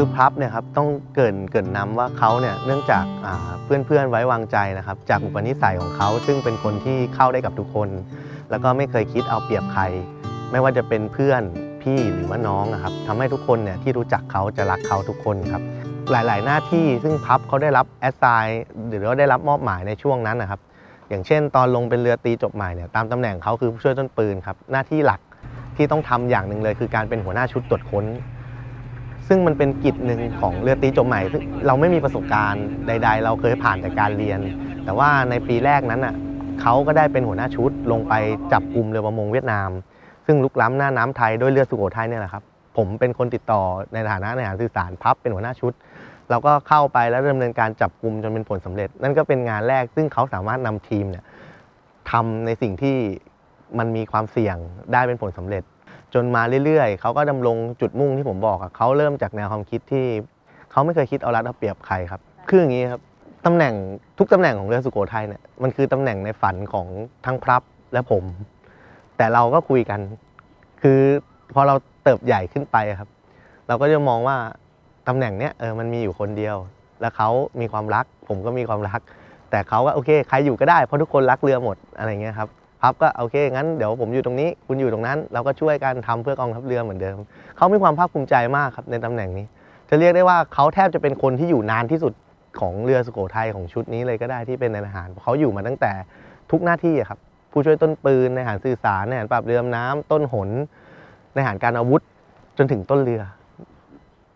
คือพับเนี่ยครับต้องเกินเกินนำว่าเขาเนี่ยเนื่องจากเพื่อนเพื่อนๆไว้วางใจนะครับ จากอุปนิสัยของเขาซึ่งเป็นคนที่เข้าได้กับทุกคน แล้วก็ไม่เคยคิดเอาเปรียบใคร ไม่ว่าจะเป็นเพื่อนพี่หรือว่าน้องนะครับทำให้ทุกคนเนี่ยที่รู้จักเขาจะรักเขาทุกคนครับหลายๆ หน้าที่ซึ่งพับเขาได้รับแอสไซน์หรือว่าได้รับมอบหมายในช่วงนั้นนะครับ อย่างเช่น ตอนลงเป็นเรือตีจบใหม่เนี่ยตามตำแหน่งเขาคือผู้ช่วยต้นปืนครับหน้าที่หลักที่ต้องทำอย่างหนึ่งเลย คือการเป็นหัวหน้าชุดตรวจค้น ซึ่งมันเป็นกิจหนึ่งของเรือตีจบใหม่ซึ่งเราไม่มีประสบการณ์ใด ๆ เราเคยผ่านแต่การเรียน แต่ว่าในปีแรกนั้นอะเขาก็ได้เป็นหัวหน้าชุดลงไปจับกลุ่มเรือประมงเวียดนาม ซึ่งลุกล้ำหน้าน้ำไทยด้วยเรือสุโขทัยเนี่ยแหละครับผมเป็นคนติดต่อในฐานะในฐานสื่อสารพับเป็นหัวหน้าชุด เราก็เข้าไปแล้วดำเนินการจับกลุ่มจนเป็นผลสำเร็จ นั่นก็เป็นงานแรกซึ่งเขาสามารถนำทีมเนี่ยทำในสิ่งที่มันมีความเสี่ยงได้เป็นผลสำเร็จ จนมาเรื่อยๆ เขาก็ดำรงจุดมุ่งที่ผมบอกอะเขาเริ่มจากแนวความคิดที่เขาไม่เคยคิดเอารัดเอาเปรียบใครครับ คืออย่างนี้ครับตำแหน่งทุกตำแหน่งของเรือสุโขทัยเนี่ยมันคือตำแหน่งในฝันของทั้งพรับและผม แต่เราก็คุยกัน คือพอเราเติบใหญ่ขึ้นไปครับ เราก็จะมองว่าตำแหน่งเนี้ยเออมันมีอยู่คนเดียว แล้วเขามีความรัก ผมก็มีความรัก แต่เขาก็โอเคใครอยู่ก็ได้เพราะทุกคนรักเรือหมดอะไรเงี้ยครับ พับก็โอเคงั้นเดี๋ยวผมอยู่ตรงนี้คุณอยู่ตรงนั้น เราก็ช่วยกันทำเพื่อกองทัพเรือเหมือนเดิม เขามีความภาคภูมิใจมากครับในตำแหน่งนี้ จะเรียกได้ว่าเขาแทบจะเป็นคนที่อยู่นานที่สุดของเรือสุโขทัยของชุดนี้เลยก็ได้ที่เป็นในทหารเขาอยู่มาตั้งแต่ทุกหน้าที่ครับผู้ช่วยต้นปืนในหารสื่อสารในหารปราบเรือน้ำต้นหน ในหารการอาวุธจนถึงต้นเรือ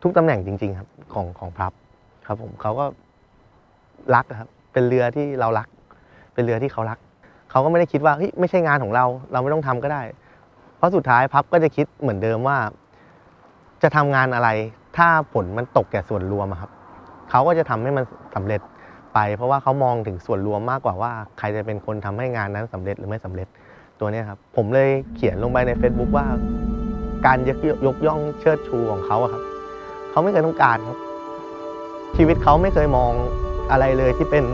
ทุกตำแหน่งจริง ๆ ครับของของพลับครับผมเขาก็รักครับเป็นเรือที่เรารัก เป็นเรือที่เขารัก เขาก็ไม่ได้คิดว่าไม่ใช่งานของเรา เราไม่ต้องทำก็ได้ เพราะสุดท้ายพับก็จะคิดเหมือนเดิมว่า จะทำงานอะไร ถ้าผลมันตกแก่ส่วนรวมครับเขาก็จะทำให้มันสำเร็จไป เพราะว่าเขามองถึงส่วนรวมมากกว่าว่า ใครจะเป็นคนทำให้งานนั้นสำเร็จหรือไม่สำเร็จตัวนี้ครับ ผมเลยเขียนลงไปใน Facebook ว่า การยกยกย่องเชิดชูของเขาครับเขาไม่เคยต้องการครับ ชีวิตเขาไม่เคยมองอะไรเลยที่เป็น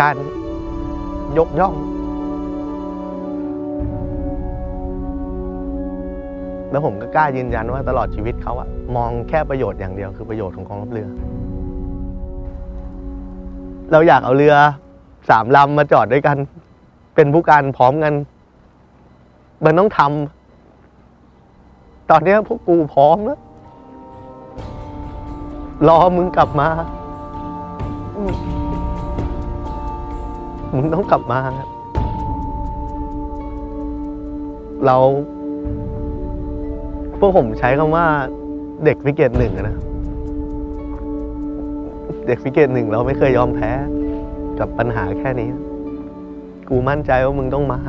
การ ยกย่อง แล้วผมก็กล้ายืนยันว่าตลอดชีวิตเขาอะมองแค่ประโยชน์อย่างเดียวคือประโยชน์ของกองทัพเรือ เราอยากเอาเรือสามลำมาจอดด้วยกัน เป็นผู้การพร้อมกัน มันต้องทำตอนนี้พวกกูพร้อมแล้วรอมึงกลับมามึึงต้องกลับมา เรา พวกผมใช้คำว่า เด็กฟิเกตหนึ่งนะ เด็กฟิเกตหนึ่งเราไม่เคยยอมแพ้ กับปัญหาแค่นี้ กูมั่นใจว่ามึงต้องมา